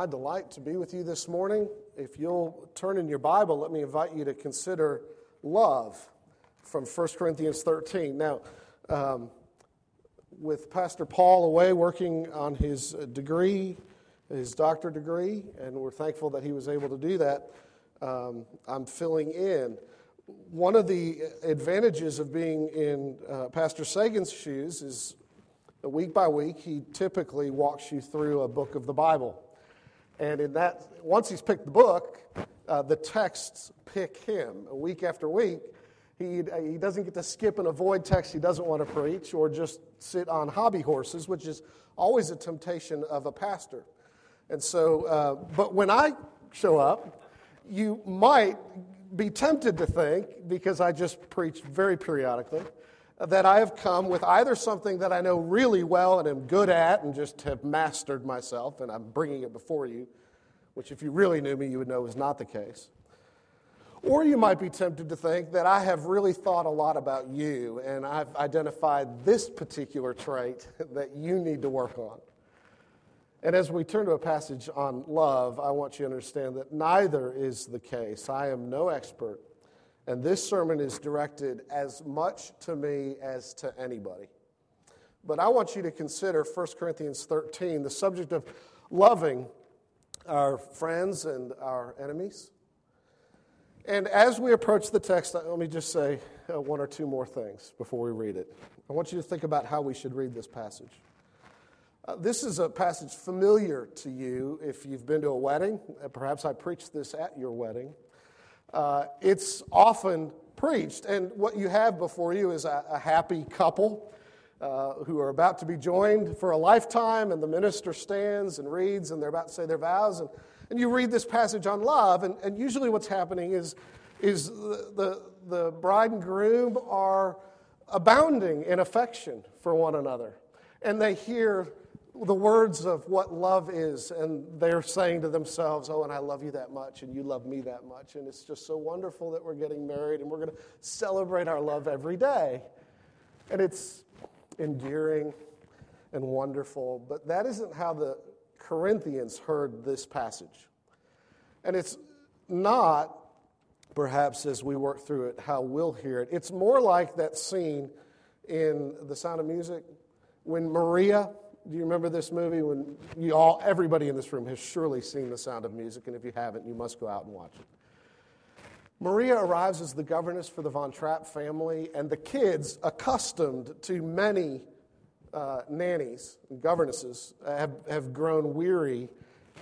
My delight to be with you this morning. If you'll turn in your Bible, let me invite you to consider love from 1 Corinthians 13. Now, um, with Pastor Paul away working on his degree, his doctor degree, and we're thankful that he was able to do that, um, I'm filling in. One of the advantages of being in uh, Pastor Sagan's shoes is week by week, he typically walks you through a book of the Bible. And in that, once he's picked the book, uh, the texts pick him. Week after week, he, he doesn't get to skip and avoid texts he doesn't want to preach or just sit on hobby horses, which is always a temptation of a pastor. And so, uh, but when I show up, you might be tempted to think, because I just preach very periodically, that I have come with either something that I know really well and am good at and just have mastered myself, and I'm bringing it before you, which if you really knew me, you would know is not the case. Or you might be tempted to think that I have really thought a lot about you and I've identified this particular trait that you need to work on. And as we turn to a passage on love, I want you to understand that neither is the case. I am no expert. And this sermon is directed as much to me as to anybody. But I want you to consider 1 Corinthians 13, the subject of loving our friends and our enemies. And as we approach the text, let me just say uh, one or two more things before we read it. I want you to think about how we should read this passage. Uh, this is a passage familiar to you if you've been to a wedding. Uh, perhaps I preached this at your wedding uh, it's often preached. And what you have before you is a, a happy couple uh, who are about to be joined for a lifetime, and the minister stands and reads, and they're about to say their vows. And, and you read this passage on love, and, and usually what's happening is, is the, the, the bride and groom are abounding in affection for one another. And they hear the words of what love is, and they're saying to themselves, Oh, and I love you that much, and you love me that much. And it's just so wonderful that we're getting married, and we're going to celebrate our love every day. And it's endearing and wonderful, but that isn't how the Corinthians heard this passage. And it's not, perhaps as we work through it, how we'll hear it. It's more like that scene in The Sound of Music when Maria do you remember this movie? When you all, everybody in this room has surely seen The Sound of Music, and if you haven't, you must go out and watch it. Maria arrives as the governess for the Von Trapp family, and the kids, accustomed to many uh, nannies and governesses, have, have grown weary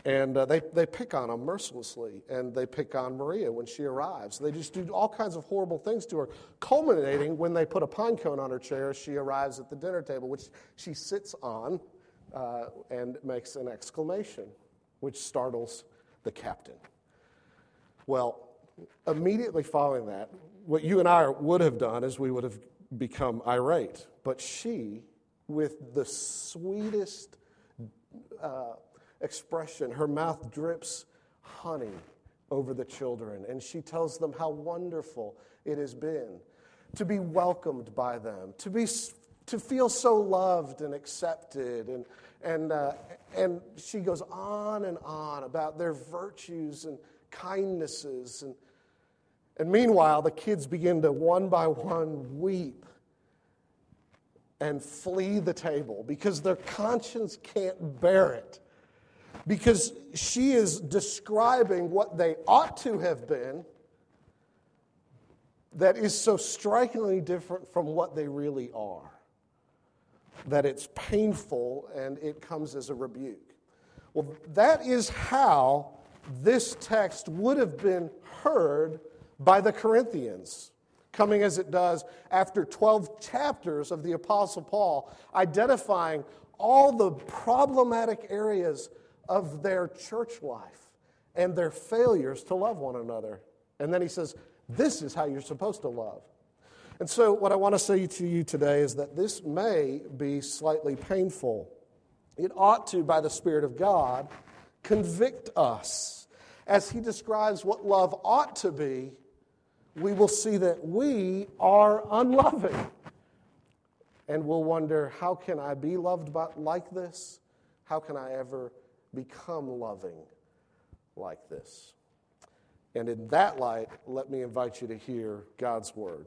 and uh, they, they pick on them mercilessly, and they pick on Maria when she arrives. They just do all kinds of horrible things to her, culminating when they put a pine cone on her chair as she arrives at the dinner table, which she sits on uh, and makes an exclamation, which startles the captain. Well, immediately following that, what you and I would have done is we would have become irate. But she, with the sweetest uh, expression, her mouth drips honey over the children, and she tells them how wonderful it has been to be welcomed by them, to be to feel so loved and accepted. And, and, uh, and she goes on and on about their virtues and kindnesses. And, and meanwhile, the kids begin to one by one weep and flee the table because their conscience can't bear it. Because she is describing what they ought to have been that is so strikingly different from what they really are that it's painful and it comes as a rebuke. Well, that is how this text would have been heard by the Corinthians, coming as it does after 12 chapters of the Apostle Paul, identifying all the problematic areas of their church life and their failures to love one another. And then he says, This is how you're supposed to love. And so, what I want to say to you today is that this may be slightly painful. It ought to, by the Spirit of God, convict us. As he describes what love ought to be, we will see that we are unloving. And we'll wonder, how can I be loved by, like this? How can I ever become loving like this? And in that light, let me invite you to hear God's word.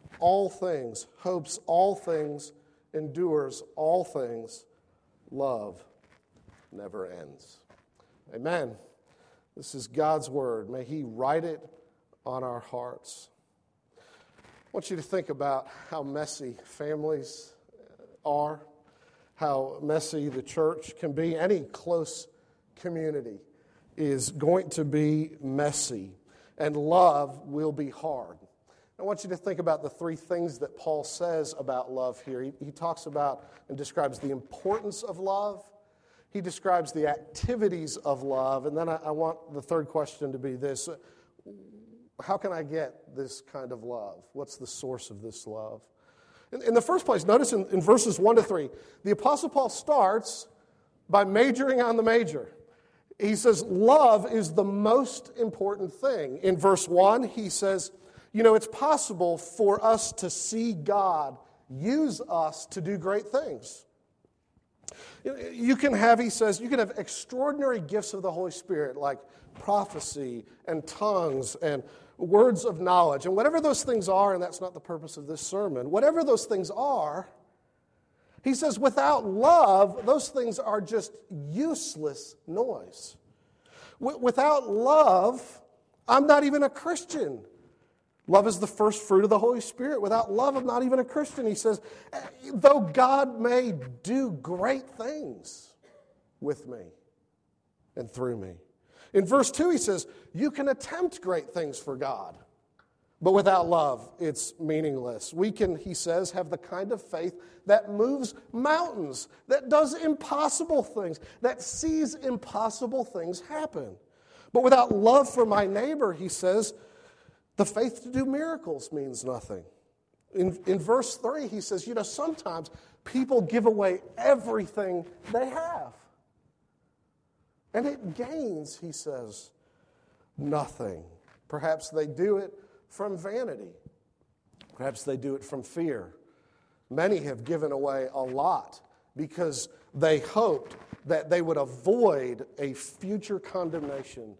all things, hopes all things, endures all things. Love never ends. Amen. This is God's word. May He write it on our hearts. I want you to think about how messy families are, how messy the church can be. Any close community is going to be messy, and love will be hard. I want you to think about the three things that Paul says about love here. He, he, talks about and describes the importance of love, he describes the activities of love, and then I, I want the third question to be this How can I get this kind of love? What's the source of this love? In, in the first place, notice in, in verses 1 to 3, the Apostle Paul starts by majoring on the major he says, Love is the most important thing. In verse 1, he says, You know, it's possible for us to see God use us to do great things. You can have, he says, you can have extraordinary gifts of the Holy Spirit like prophecy and tongues and words of knowledge. And whatever those things are, and that's not the purpose of this sermon, whatever those things are, he says, without love, those things are just useless noise. Without love, I'm not even a Christian. Love is the first fruit of the Holy Spirit. Without love, I'm not even a Christian. He says, though God may do great things with me and through me. In verse 2, he says, You can attempt great things for God. But without love, it's meaningless. We can, he says, have the kind of faith that moves mountains, that does impossible things, that sees impossible things happen. But without love for my neighbor, he says, the faith to do miracles means nothing. In, in verse 3, he says, you know, sometimes people give away everything they have. And it gains, he says, nothing. Perhaps they do it from vanity. Perhaps they do it from fear. Many have given away a lot because they hoped that they would avoid a future condemnation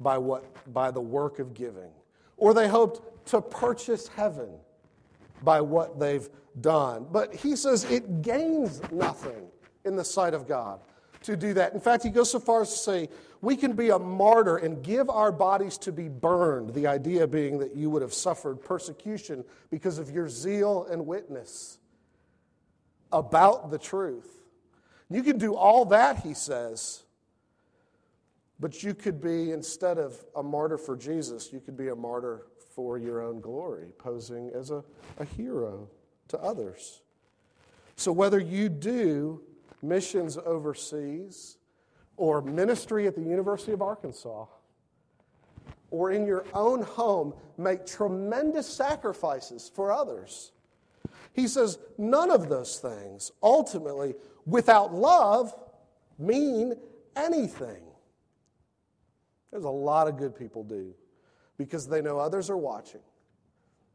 by, what, by the work of giving. Or they hoped to purchase heaven by what they've done. But he says it gains nothing in the sight of God to do that. In fact, he goes so far as to say, we can be a martyr and give our bodies to be burned. The idea being that you would have suffered persecution because of your zeal and witness about the truth. You can do all that, he says, but you could be, instead of a martyr for Jesus, you could be a martyr for your own glory, posing as a, a hero to others. So, whether you do missions overseas, or ministry at the University of Arkansas, or in your own home, make tremendous sacrifices for others. He says, none of those things ultimately, without love, mean anything. There's a lot of good people do because they know others are watching,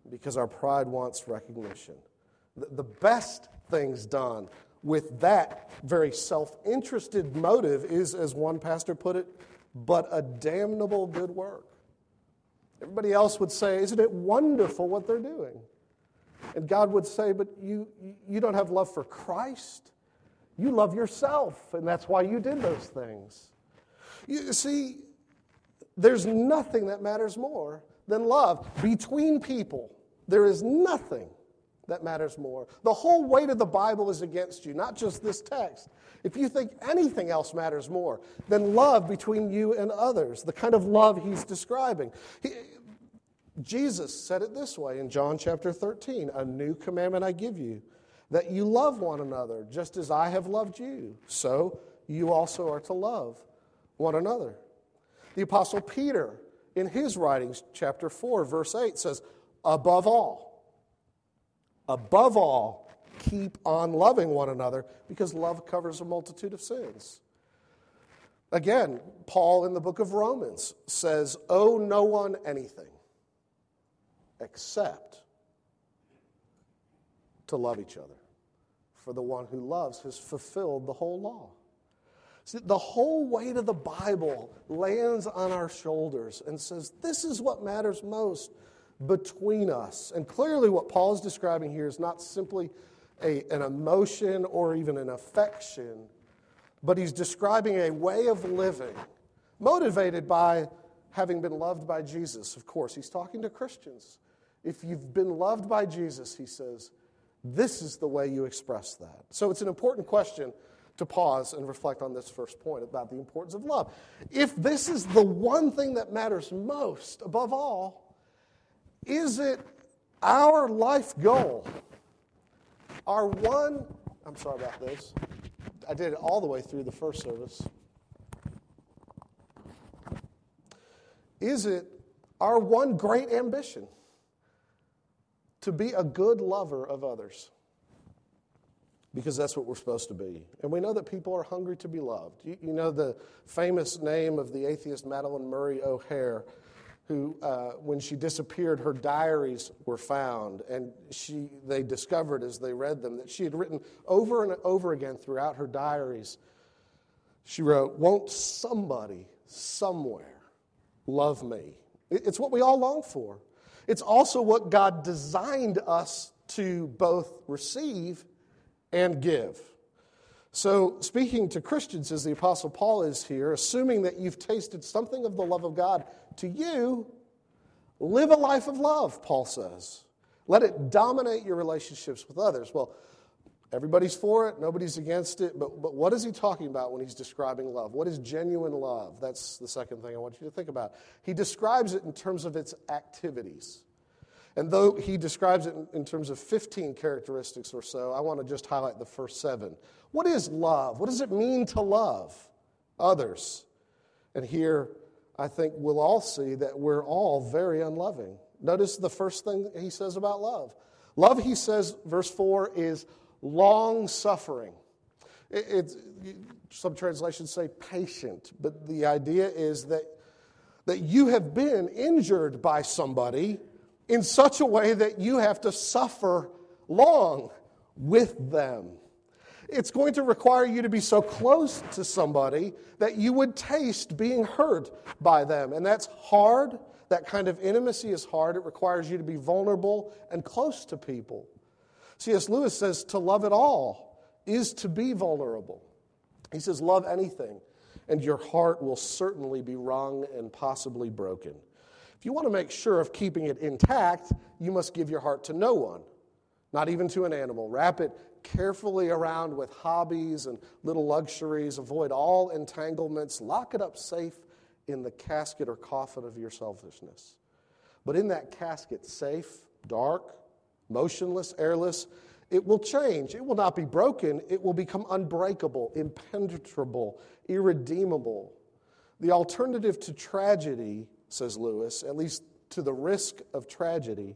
because our pride wants recognition. The best things done with that very self interested motive is, as one pastor put it, but a damnable good work. Everybody else would say, Isn't it wonderful what they're doing? And God would say, But you, you don't have love for Christ. You love yourself, and that's why you did those things. You see, There's nothing that matters more than love between people. There is nothing that matters more. The whole weight of the Bible is against you, not just this text. If you think anything else matters more than love between you and others, the kind of love he's describing. He, Jesus said it this way in John chapter 13 A new commandment I give you, that you love one another, just as I have loved you. So you also are to love one another. The Apostle Peter, in his writings, chapter 4, verse 8, says, Above all, above all, keep on loving one another because love covers a multitude of sins. Again, Paul in the book of Romans says, Owe no one anything except to love each other. For the one who loves has fulfilled the whole law. The whole weight of the Bible lands on our shoulders and says, This is what matters most between us. And clearly, what Paul is describing here is not simply a, an emotion or even an affection, but he's describing a way of living motivated by having been loved by Jesus. Of course, he's talking to Christians. If you've been loved by Jesus, he says, this is the way you express that. So it's an important question to pause and reflect on this first point about the importance of love. If this is the one thing that matters most above all, is it our life goal? Our one, I'm sorry about this. I did it all the way through the first service. Is it our one great ambition? to be a good lover of others because that's what we're supposed to be. And we know that people are hungry to be loved. You, you know the famous name of the atheist Madalyn Murray O'Hair, who, uh, when she disappeared, her diaries were found, and she, they discovered as they read them that she had written over and over again throughout her diaries. She wrote, Won't somebody somewhere love me? It's what we all long for. It's also what God designed us to both receive and give. So, speaking to Christians as the Apostle Paul is here, assuming that you've tasted something of the love of God to you, live a life of love, Paul says. Let it dominate your relationships with others. Well, everybody's for it, nobody's against it, but, but what is he talking about when he's describing love? What is genuine love? That's the second thing I want you to think about. He describes it in terms of its activities. And though he describes it in, terms of 15 characteristics or so, I want to just highlight the first seven. What is love? What does it mean to love others? And here, I think we'll all see that we're all very unloving. Notice the first thing he says about love. Love, he says, verse 4, is long suffering. It, some translations say patient, but the idea is that, that you have been injured by somebody in such a way that you have to suffer long with them. It's going to require you to be so close to somebody that you would taste being hurt by them. And that's hard. That kind of intimacy is hard. It requires you to be vulnerable and close to people. C.S. Lewis says to love at all is to be vulnerable. He says, Love anything, and your heart will certainly be wrung and possibly broken. If you want to make sure of keeping it intact, you must give your heart to no one, not even to an animal. Wrap it carefully around with hobbies and little luxuries. Avoid all entanglements. Lock it up safe in the casket or coffin of your selfishness. But in that casket, safe, dark, motionless, airless, it will change. It will not be broken. It will become unbreakable, impenetrable, irredeemable. The alternative to tragedy, says Lewis, at least to the risk of tragedy,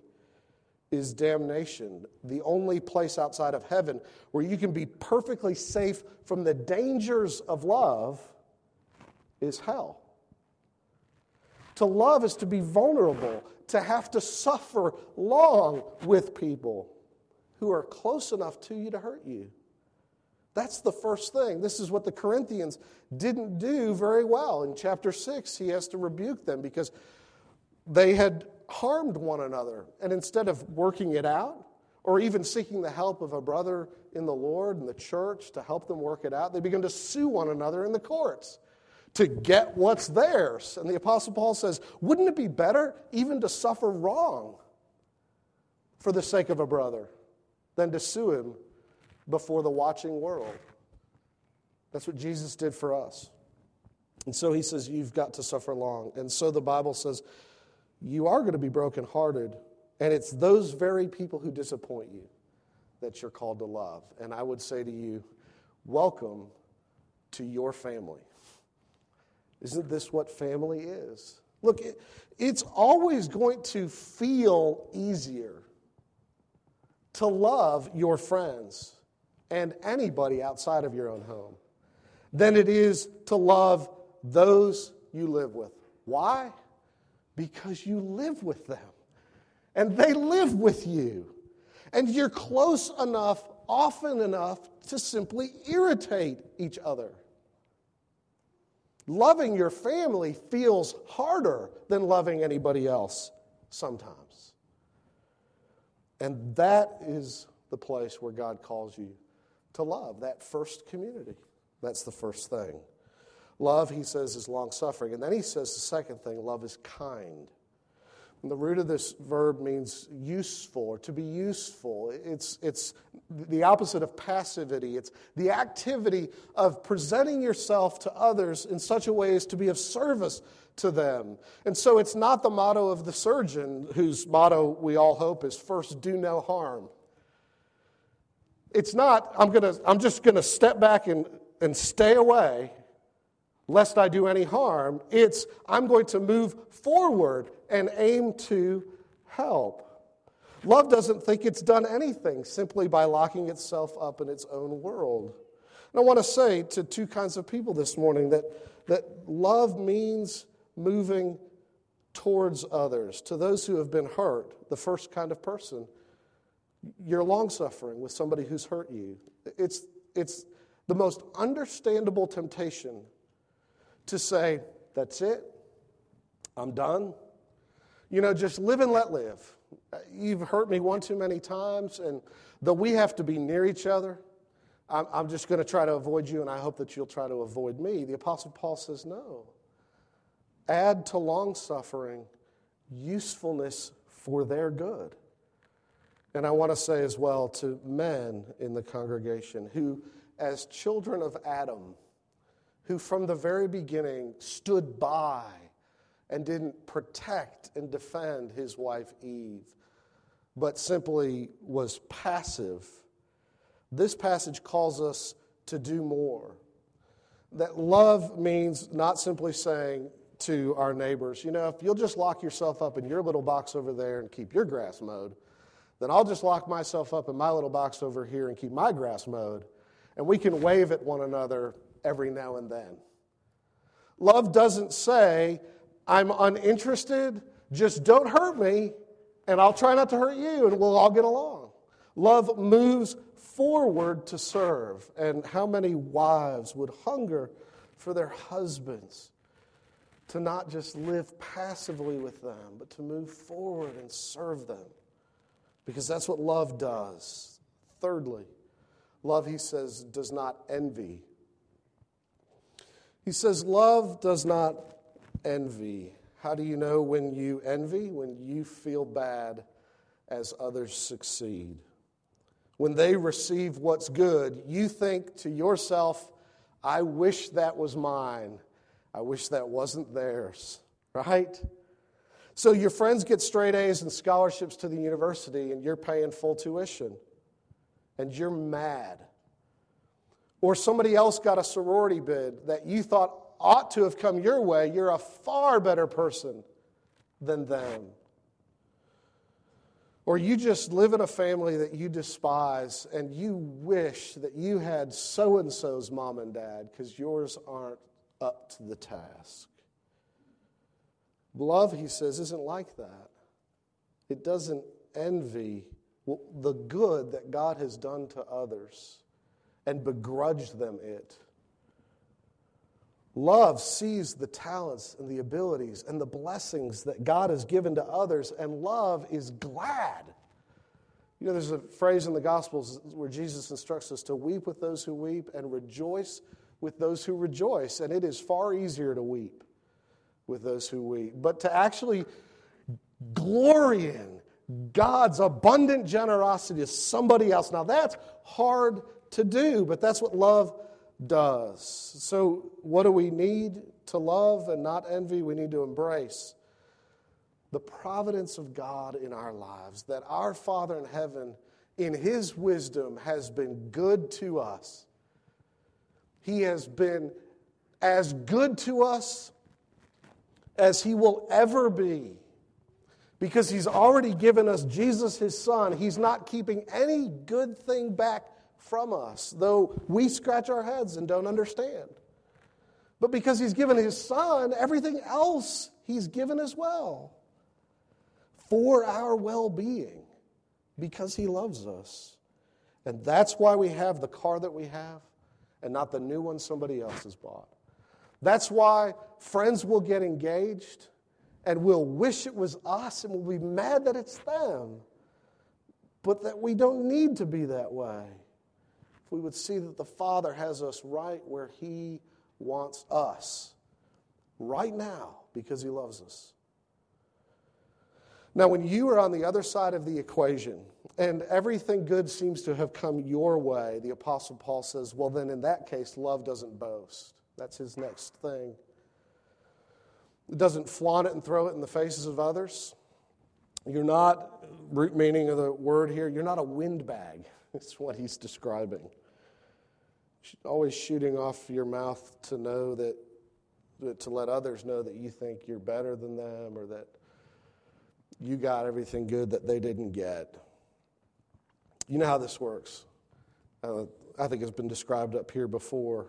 is damnation. The only place outside of heaven where you can be perfectly safe from the dangers of love is hell. To love is to be vulnerable, to have to suffer long with people who are close enough to you to hurt you. That's the first thing. This is what the Corinthians didn't do very well. In chapter 6, he has to rebuke them because they had harmed one another. And instead of working it out, or even seeking the help of a brother in the Lord and the church to help them work it out, they begin to sue one another in the courts to get what's theirs. And the Apostle Paul says, wouldn't it be better even to suffer wrong for the sake of a brother than to sue him before the watching world? That's what Jesus did for us. And so he says, You've got to suffer long. And so the Bible says, You are going to be brokenhearted. And it's those very people who disappoint you that you're called to love. And I would say to you, Welcome to your family. Isn't this what family is? Look, it, it's always going to feel easier to love your friends and anybody outside of your own home than it is to love those you live with. Why? Because you live with them and they live with you. And you're close enough, often enough, to simply irritate each other. Loving your family feels harder than loving anybody else sometimes. And that is the place where God calls you to love, that first community. That's the first thing. Love, he says, is long suffering. And then he says the second thing love is kind. And the root of this verb means useful to be useful. It's, it's the opposite of passivity. It's the activity of presenting yourself to others in such a way as to be of service to them. And so it's not the motto of the surgeon, whose motto we all hope is first do no harm. It's not, I'm, gonna, I'm just going to step back and, and stay away lest I do any harm. It's, I'm going to move forward and aim to help. Love doesn't think it's done anything simply by locking itself up in its own world. And I want to say to two kinds of people this morning that, that love means moving towards others. To those who have been hurt, the first kind of person, you're long suffering with somebody who's hurt you. It's, it's the most understandable temptation to say, that's it, I'm done. You know, just live and let live. You've hurt me one too many times, and though we have to be near each other, I'm, I'm just going to try to avoid you, and I hope that you'll try to avoid me. The Apostle Paul says, no. Add to long suffering usefulness for their good. And I want to say as well to men in the congregation who, as children of Adam, who from the very beginning stood by and didn't protect and defend his wife Eve, but simply was passive. This passage calls us to do more. That love means not simply saying to our neighbors, you know, if you'll just lock yourself up in your little box over there and keep your grass mowed, then I'll just lock myself up in my little box over here and keep my grass mowed. And we can wave at one another every now and then. Love doesn't say, I'm uninterested, just don't hurt me, and I'll try not to hurt you, and we'll all get along. Love moves forward to serve. And how many wives would hunger for their husbands to not just live passively with them, but to move forward and serve them? Because that's what love does. Thirdly, love, he says, does not envy he says, Love does not envy. How do you know when you envy? When you feel bad as others succeed. When they receive what's good, you think to yourself, I wish that was mine. I wish that wasn't theirs, right? So your friends get straight A's and scholarships to the university, and you're paying full tuition, and you're mad or somebody else got a sorority bid that you thought ought to have come your way, you're a far better person than them. Or you just live in a family that you despise and you wish that you had so and so's mom and dad because yours aren't up to the task. Love, he says, isn't like that. It doesn't envy the good that God has done to others and begrudge them it. Love sees the talents and the abilities and the blessings that God has given to others, and love is glad. You know, there's a phrase in the Gospels where Jesus instructs us to weep with those who weep and rejoice with those who rejoice, and it is far easier to weep with those who weep. But to actually glory in God's abundant generosity to somebody else, now that's hard to do, but that's what love does. So, what do we need to love and not envy? We need to embrace the providence of God in our lives, that our Father in heaven, in His wisdom, has been good to us. He has been as good to us as He will ever be. Because He's already given us Jesus, His Son. He's not keeping any good thing back from us, though we scratch our heads and don't understand. But because He's given His Son, everything else He's given as well for our well being because He loves us. And that's why we have the car that we have and not the new one somebody else has bought. That's why friends will get engaged and we'll wish it was us and we'll be mad that it's them, but that we don't need to be that way. If we would see that the Father has us right where He wants us, right now, because He loves us. Now, when you are on the other side of the equation and everything good seems to have come your way, the Apostle Paul says, well, then in that case, love doesn't boast. That's his next thing. It doesn't flaunt it and throw it in the faces of others. You're not, root meaning of the word here, you're not a windbag. It's what he's describing. Always shooting off your mouth to know that, to let others know that you think you're better than them or that you got everything good that they didn't get. You know how this works. Uh, I think it's been described up here before,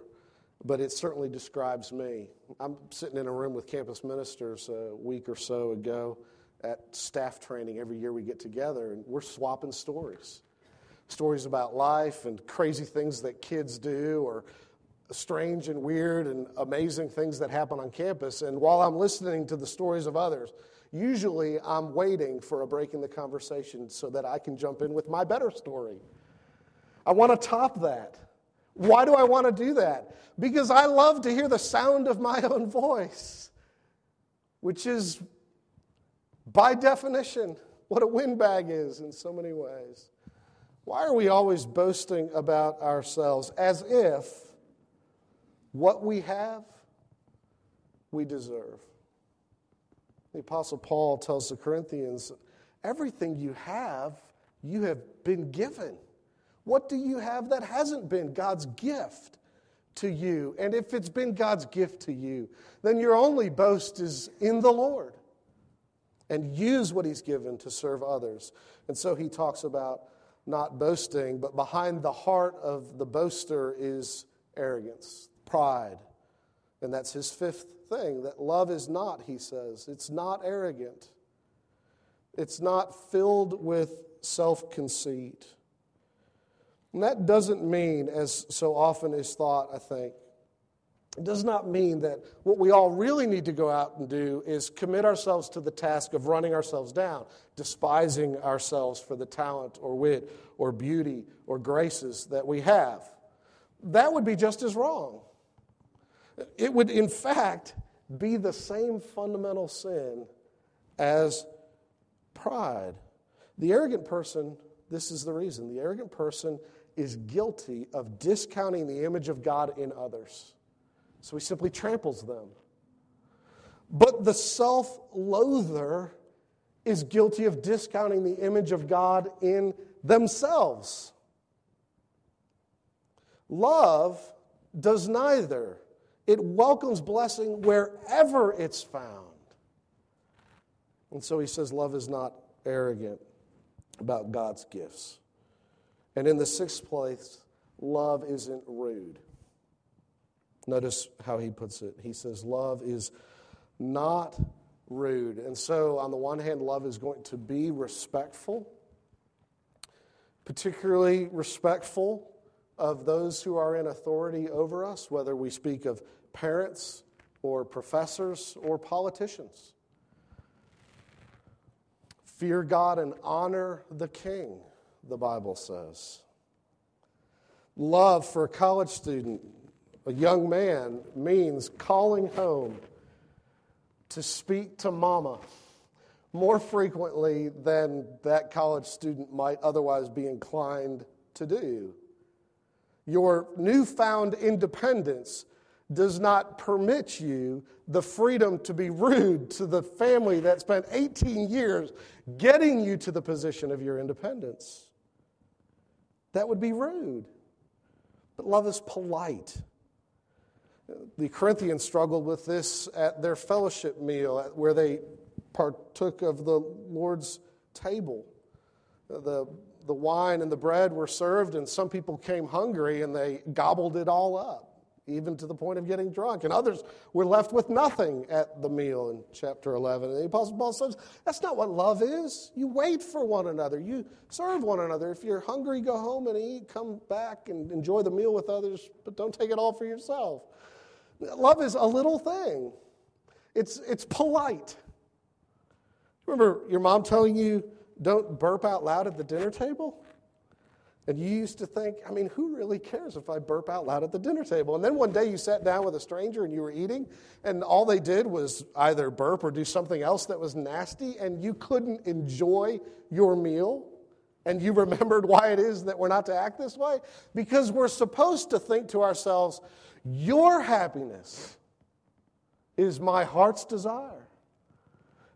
but it certainly describes me. I'm sitting in a room with campus ministers a week or so ago at staff training. Every year we get together and we're swapping stories stories about life and crazy things that kids do or strange and weird and amazing things that happen on campus. And while I'm listening to the stories of others, Usually, I'm waiting for a break in the conversation so that I can jump in with my better story. I want to top that. Why do I want to do that? Because I love to hear the sound of my own voice, which is, by definition, what a windbag is in so many ways. Why are we always boasting about ourselves as if what we have, we deserve? The Apostle Paul tells the Corinthians, everything you have, you have been given. What do you have that hasn't been God's gift to you? And if it's been God's gift to you, then your only boast is in the Lord. And use what He's given to serve others. And so he talks about not boasting, but behind the heart of the boaster is arrogance, pride. And that's his fifth thing that love is not, he says. It's not arrogant, it's not filled with self conceit. And that doesn't mean, as so often is thought, I think, it does not mean that what we all really need to go out and do is commit ourselves to the task of running ourselves down, despising ourselves for the talent or wit or beauty or graces that we have. That would be just as wrong. It would, in fact, be the same fundamental sin as pride. The arrogant person, this is the reason, the arrogant person is guilty of discounting the image of God in others. So he simply tramples them. But the self loather is guilty of discounting the image of God in themselves. Love does neither. It welcomes blessing wherever it's found. And so he says, Love is not arrogant about God's gifts. And in the sixth place, love isn't rude. Notice how he puts it. He says, Love is not rude. And so, on the one hand, love is going to be respectful, particularly respectful of those who are in authority over us, whether we speak of parents or professors or politicians. Fear God and honor the king, the Bible says. Love for a college student a young man means calling home to speak to mama more frequently than that college student might otherwise be inclined to do. Your newfound independence does not permit you the freedom to be rude to the family that spent 18 years getting you to the position of your independence. That would be rude. But love is polite. The Corinthians struggled with this at their fellowship meal, where they partook of the Lord's table. The, the wine and the bread were served, and some people came hungry and they gobbled it all up even to the point of getting drunk. And others were left with nothing at the meal in chapter 11. And the Apostle Paul says, that's not what love is. You wait for one another, you serve one another. If you're hungry, go home and eat, come back and enjoy the meal with others, but don't take it all for yourself. Love is a little thing, it's, it's polite. Remember your mom telling you, don't burp out loud at the dinner table? And you used to think, I mean, who really cares if I burp out loud at the dinner table? And then one day you sat down with a stranger and you were eating, and all they did was either burp or do something else that was nasty, and you couldn't enjoy your meal. And you remembered why it is that we're not to act this way? Because we're supposed to think to ourselves, your happiness is my heart's desire.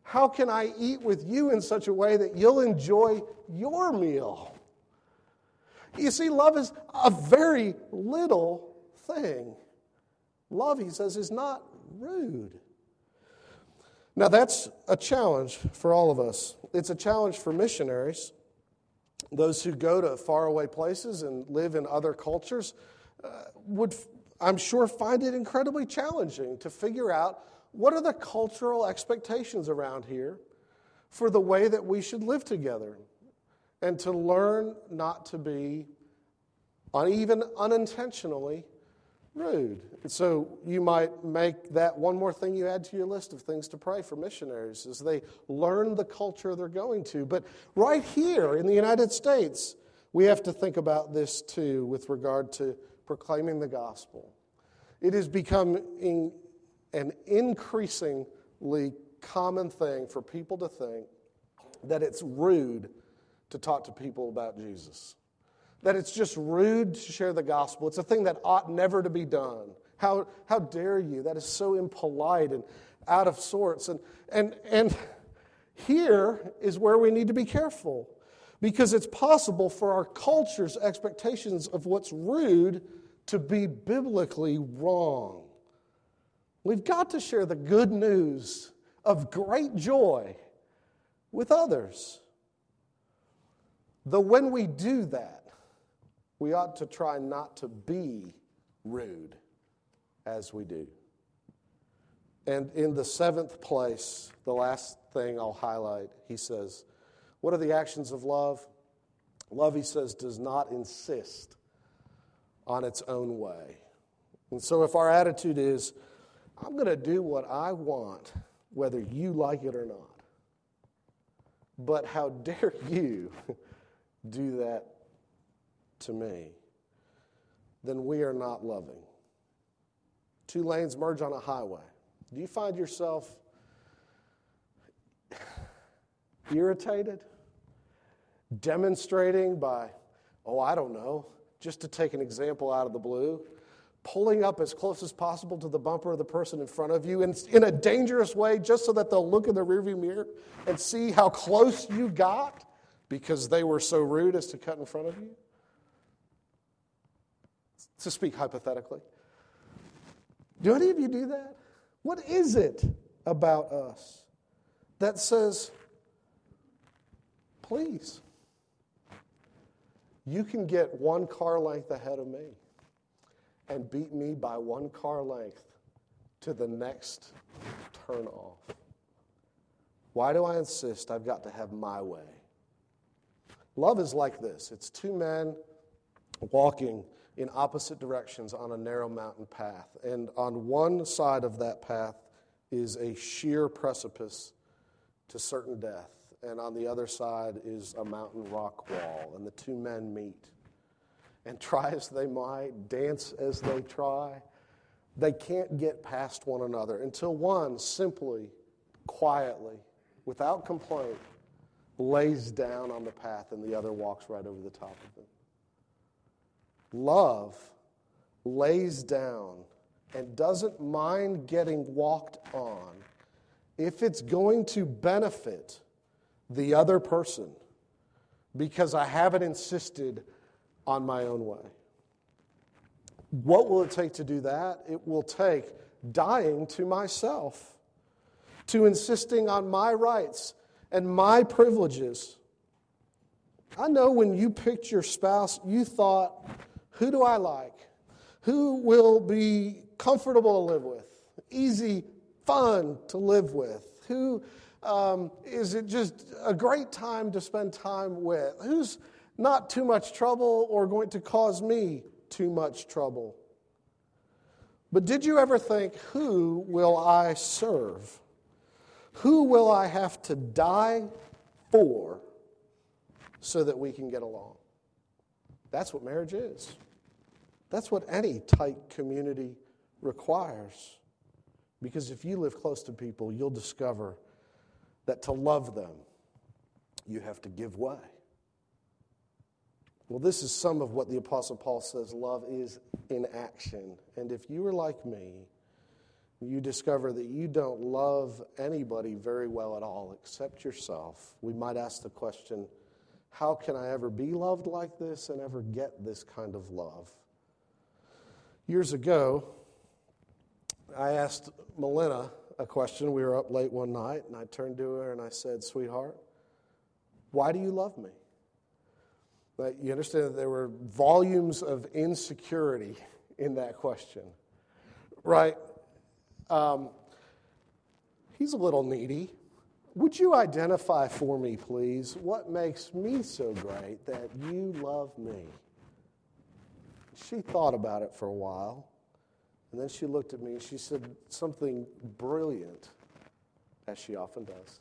How can I eat with you in such a way that you'll enjoy your meal? You see, love is a very little thing. Love, he says, is not rude. Now, that's a challenge for all of us. It's a challenge for missionaries, those who go to faraway places and live in other cultures. Uh, would, I'm sure, find it incredibly challenging to figure out what are the cultural expectations around here for the way that we should live together and to learn not to be even unintentionally rude. And so you might make that one more thing you add to your list of things to pray for missionaries as they learn the culture they're going to. But right here in the United States, we have to think about this too with regard to proclaiming the gospel. It is becoming an increasingly common thing for people to think that it's rude to talk to people about Jesus. That it's just rude to share the gospel. It's a thing that ought never to be done. How, how dare you? That is so impolite and out of sorts. And, and, and here is where we need to be careful because it's possible for our culture's expectations of what's rude to be biblically wrong. We've got to share the good news of great joy with others. Though when we do that, we ought to try not to be rude as we do. And in the seventh place, the last thing I'll highlight, he says, What are the actions of love? Love, he says, does not insist on its own way. And so if our attitude is, I'm going to do what I want, whether you like it or not. But how dare you do that to me? Then we are not loving. Two lanes merge on a highway. Do you find yourself irritated? Demonstrating by, oh, I don't know, just to take an example out of the blue, pulling up as close as possible to the bumper of the person in front of you in, in a dangerous way just so that they'll look in the rearview mirror and see how close you got because they were so rude as to cut in front of you? To speak hypothetically. Do any of you do that? What is it about us that says, please, you can get one car length ahead of me? and beat me by one car length to the next turn off. Why do I insist I've got to have my way? Love is like this it's two men walking in opposite directions on a narrow mountain path. And on one side of that path is a sheer precipice to certain death. And on the other side is a mountain rock wall. And the two men meet and try as they might, dance as they try, they can't get past one another until one simply, quietly, without complaint, lays down on the path and the other walks right over the top of them. Love lays down and doesn't mind getting walked on if it's going to benefit the other person because I haven't insisted on my own way. What will it take to do that? It will take dying to myself, to insisting on my rights and my privileges. I know when you picked your spouse, you thought, who do I like? Who will be comfortable to live with? Easy, fun to live with? Who um, is it just a great time to spend time with? Who's not too much trouble or going to cause me too much trouble? But did you ever think, who will I serve? Who will I have to die for so that we can get along? That's what marriage is. That's what any tight community requires. Because if you live close to people, you'll discover that to love them, you have to give way. Well, this is some of what the Apostle Paul says love is in action. And if you are like me, you discover that you don't love anybody very well at all except yourself. We might ask the question how can I ever be loved like this and ever get this kind of love? Years ago, I asked Melina a question. We were up late one night, and I turned to her and I said, Sweetheart, why do you love me? you understand that there were volumes of insecurity in that question, right? Um, he's a little needy. Would you identify for me, please, what makes me so great that you love me? She thought about it for a while, and then she looked at me and she said something brilliant, as she often does,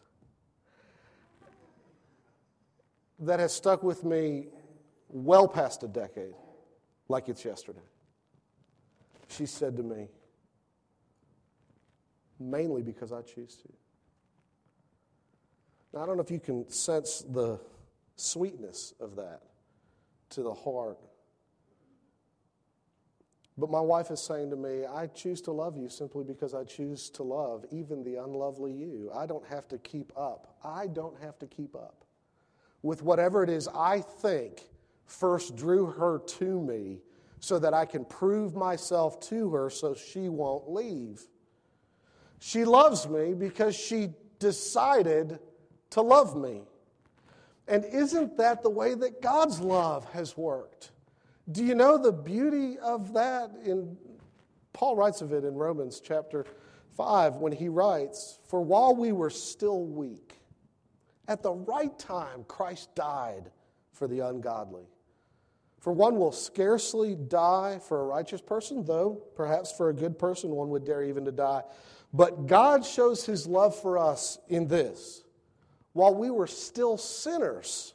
that has stuck with me well past a decade, like it's yesterday. She said to me, mainly because I choose to. Now, I don't know if you can sense the sweetness of that to the heart. But my wife is saying to me, I choose to love you simply because I choose to love even the unlovely you. I don't have to keep up. I don't have to keep up with whatever it is I think first drew her to me so that I can prove myself to her so she won't leave. She loves me because she decided to love me. And isn't that the way that God's love has worked? Do you know the beauty of that? In Paul writes of it in Romans chapter 5 when he writes, For while we were still weak, at the right time Christ died for the ungodly. For one will scarcely die for a righteous person, though perhaps for a good person one would dare even to die. But God shows his love for us in this. While we were still sinners,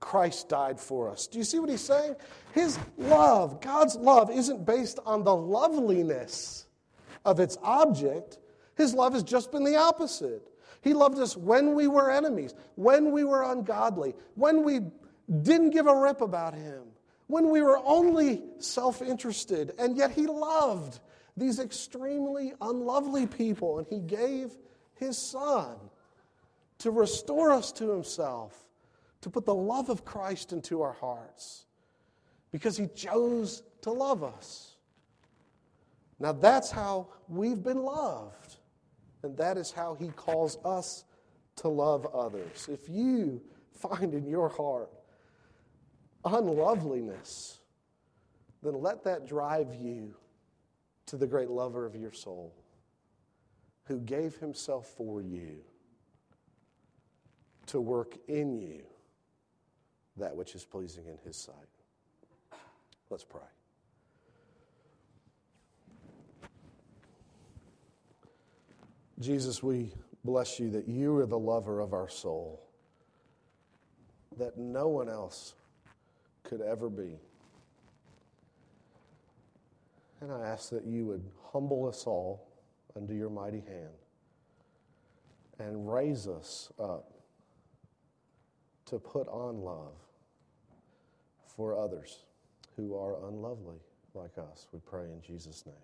Christ died for us. Do you see what he's saying? His love, God's love, isn't based on the loveliness of its object. His love has just been the opposite. He loved us when we were enemies, when we were ungodly, when we didn't give a rip about him when we were only self interested, and yet He loved these extremely unlovely people, and He gave His Son to restore us to Himself, to put the love of Christ into our hearts, because He chose to love us. Now, that's how we've been loved, and that is how He calls us to love others. If you find in your heart unloveliness, then let that drive you to the great lover of your soul who gave himself for you to work in you that which is pleasing in his sight. Let's pray. Jesus, we bless you that you are the lover of our soul, that no one else could ever be. And I ask that you would humble us all under your mighty hand and raise us up to put on love for others who are unlovely like us. We pray in Jesus' name.